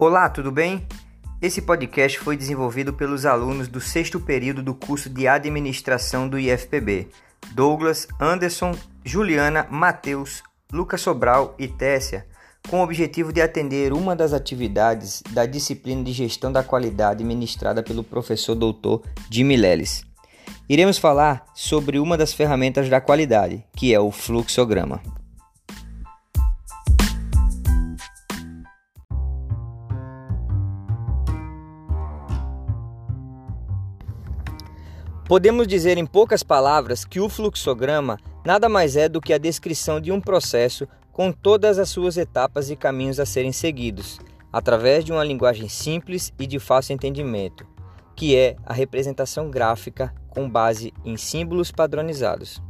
Olá, tudo bem? Esse podcast foi desenvolvido pelos alunos do sexto período do curso de administração do IFPB: Douglas, Anderson, Juliana, Matheus, Lucas Sobral e Tessia, com o objetivo de atender uma das atividades da disciplina de gestão da qualidade ministrada pelo professor doutor Jimmy Leles. Iremos falar sobre uma das ferramentas da qualidade, que é o fluxograma. Podemos dizer em poucas palavras que o fluxograma nada mais é do que a descrição de um processo com todas as suas etapas e caminhos a serem seguidos, através de uma linguagem simples e de fácil entendimento, que é a representação gráfica com base em símbolos padronizados.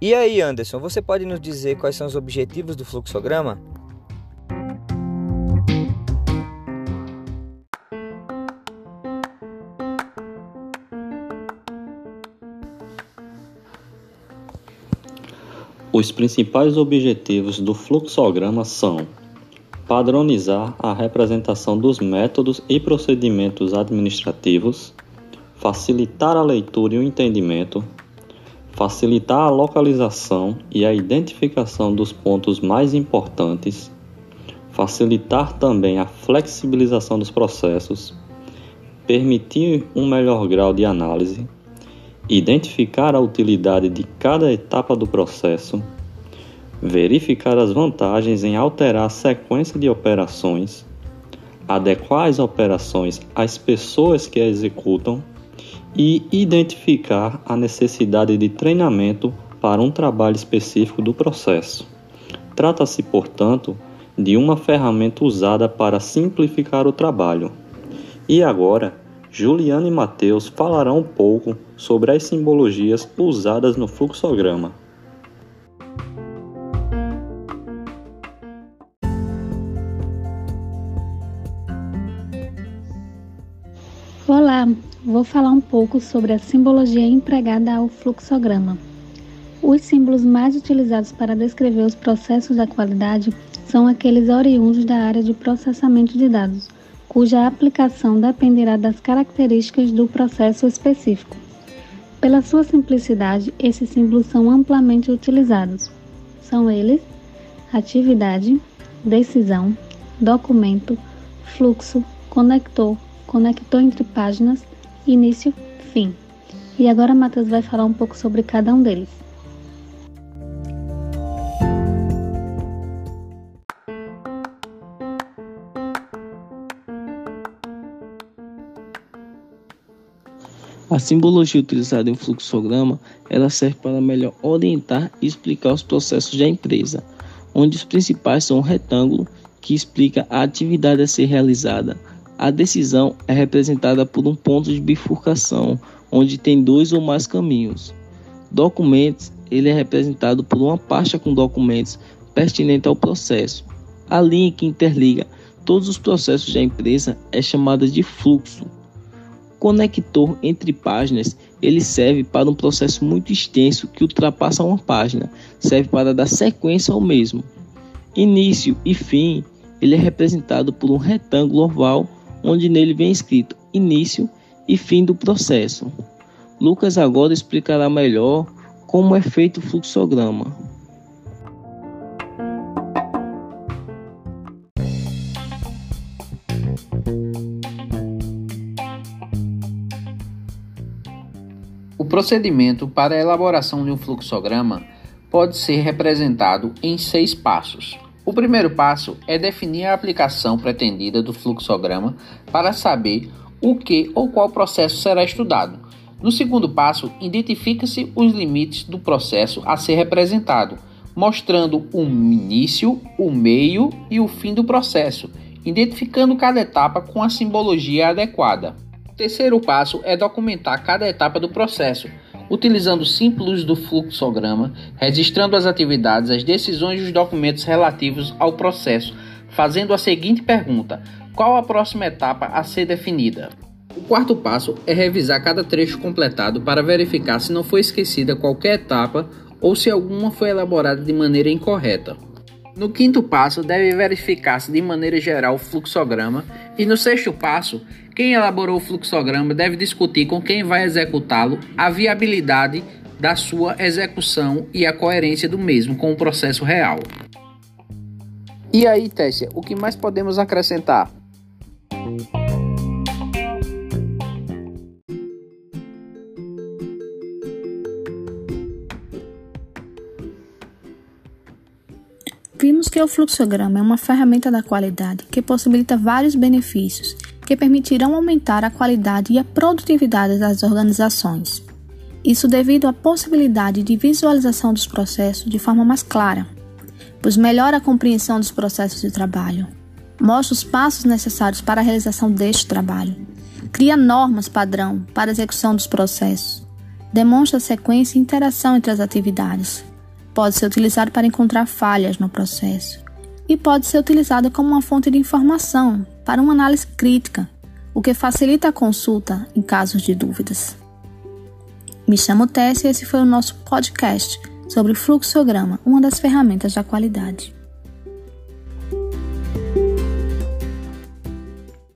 E aí, Anderson, você pode nos dizer quais são os objetivos do fluxograma? Os principais objetivos do fluxograma são padronizar a representação dos métodos e procedimentos administrativos, facilitar a leitura e o entendimento, facilitar a localização e a identificação dos pontos mais importantes, facilitar também a flexibilização dos processos, permitir um melhor grau de análise, identificar a utilidade de cada etapa do processo, verificar as vantagens em alterar a sequência de operações, adequar as operações às pessoas que a executam e identificar a necessidade de treinamento para um trabalho específico do processo. Trata-se, portanto, de uma ferramenta usada para simplificar o trabalho. E agora, Juliana e Mateus falarão um pouco sobre as simbologias usadas no fluxograma. Olá, vou falar um pouco sobre a simbologia empregada ao fluxograma. Os símbolos mais utilizados para descrever os processos da qualidade são aqueles oriundos da área de processamento de dados, cuja aplicação dependerá das características do processo específico. Pela sua simplicidade, esses símbolos são amplamente utilizados. São eles: atividade, decisão, documento, fluxo, conector, conector entre páginas, início, fim. E agora Matheus vai falar um pouco sobre cada um deles. A simbologia utilizada em um fluxograma, ela serve para melhor orientar e explicar os processos da empresa, onde os principais são o retângulo, que explica a atividade a ser realizada. A decisão é representada por um ponto de bifurcação, onde tem dois ou mais caminhos. Documentos, ele é representado por uma pasta com documentos pertinente ao processo. A linha que interliga todos os processos da empresa é chamada de fluxo conector entre páginas, ele serve para um processo muito extenso que ultrapassa uma página, serve para dar sequência ao mesmo. Início e fim, ele é representado por um retângulo oval, onde nele vem escrito início e fim do processo. Lucas agora explicará melhor como é feito o fluxograma. O procedimento para a elaboração de um fluxograma pode ser representado em seis passos. O primeiro passo é definir a aplicação pretendida do fluxograma para saber o que ou qual processo será estudado. No segundo passo, identifica-se os limites do processo a ser representado, mostrando o início, o meio e o fim do processo, identificando cada etapa com a simbologia adequada terceiro passo é documentar cada etapa do processo, utilizando símbolos do fluxograma, registrando as atividades, as decisões e os documentos relativos ao processo, fazendo a seguinte pergunta: qual a próxima etapa a ser definida? O quarto passo é revisar cada trecho completado para verificar se não foi esquecida qualquer etapa ou se alguma foi elaborada de maneira incorreta. No quinto passo, deve verificar-se de maneira geral o fluxograma, e no sexto passo, quem elaborou o fluxograma deve discutir com quem vai executá-lo a viabilidade da sua execução e a coerência do mesmo com o processo real. E aí, Tessia, o que mais podemos acrescentar? Vimos que o fluxograma é uma ferramenta da qualidade que possibilita vários benefícios que permitirão aumentar a qualidade e a produtividade das organizações. Isso devido à possibilidade de visualização dos processos de forma mais clara, pois melhora a compreensão dos processos de trabalho, mostra os passos necessários para a realização deste trabalho, cria normas padrão para a execução dos processos, demonstra sequência e interação entre as atividades, pode ser utilizado para encontrar falhas no processo e pode ser utilizado como uma fonte de informação para uma análise crítica, o que facilita a consulta em casos de dúvidas. Me chamo Tess e esse foi o nosso podcast sobre fluxograma, uma das ferramentas da qualidade.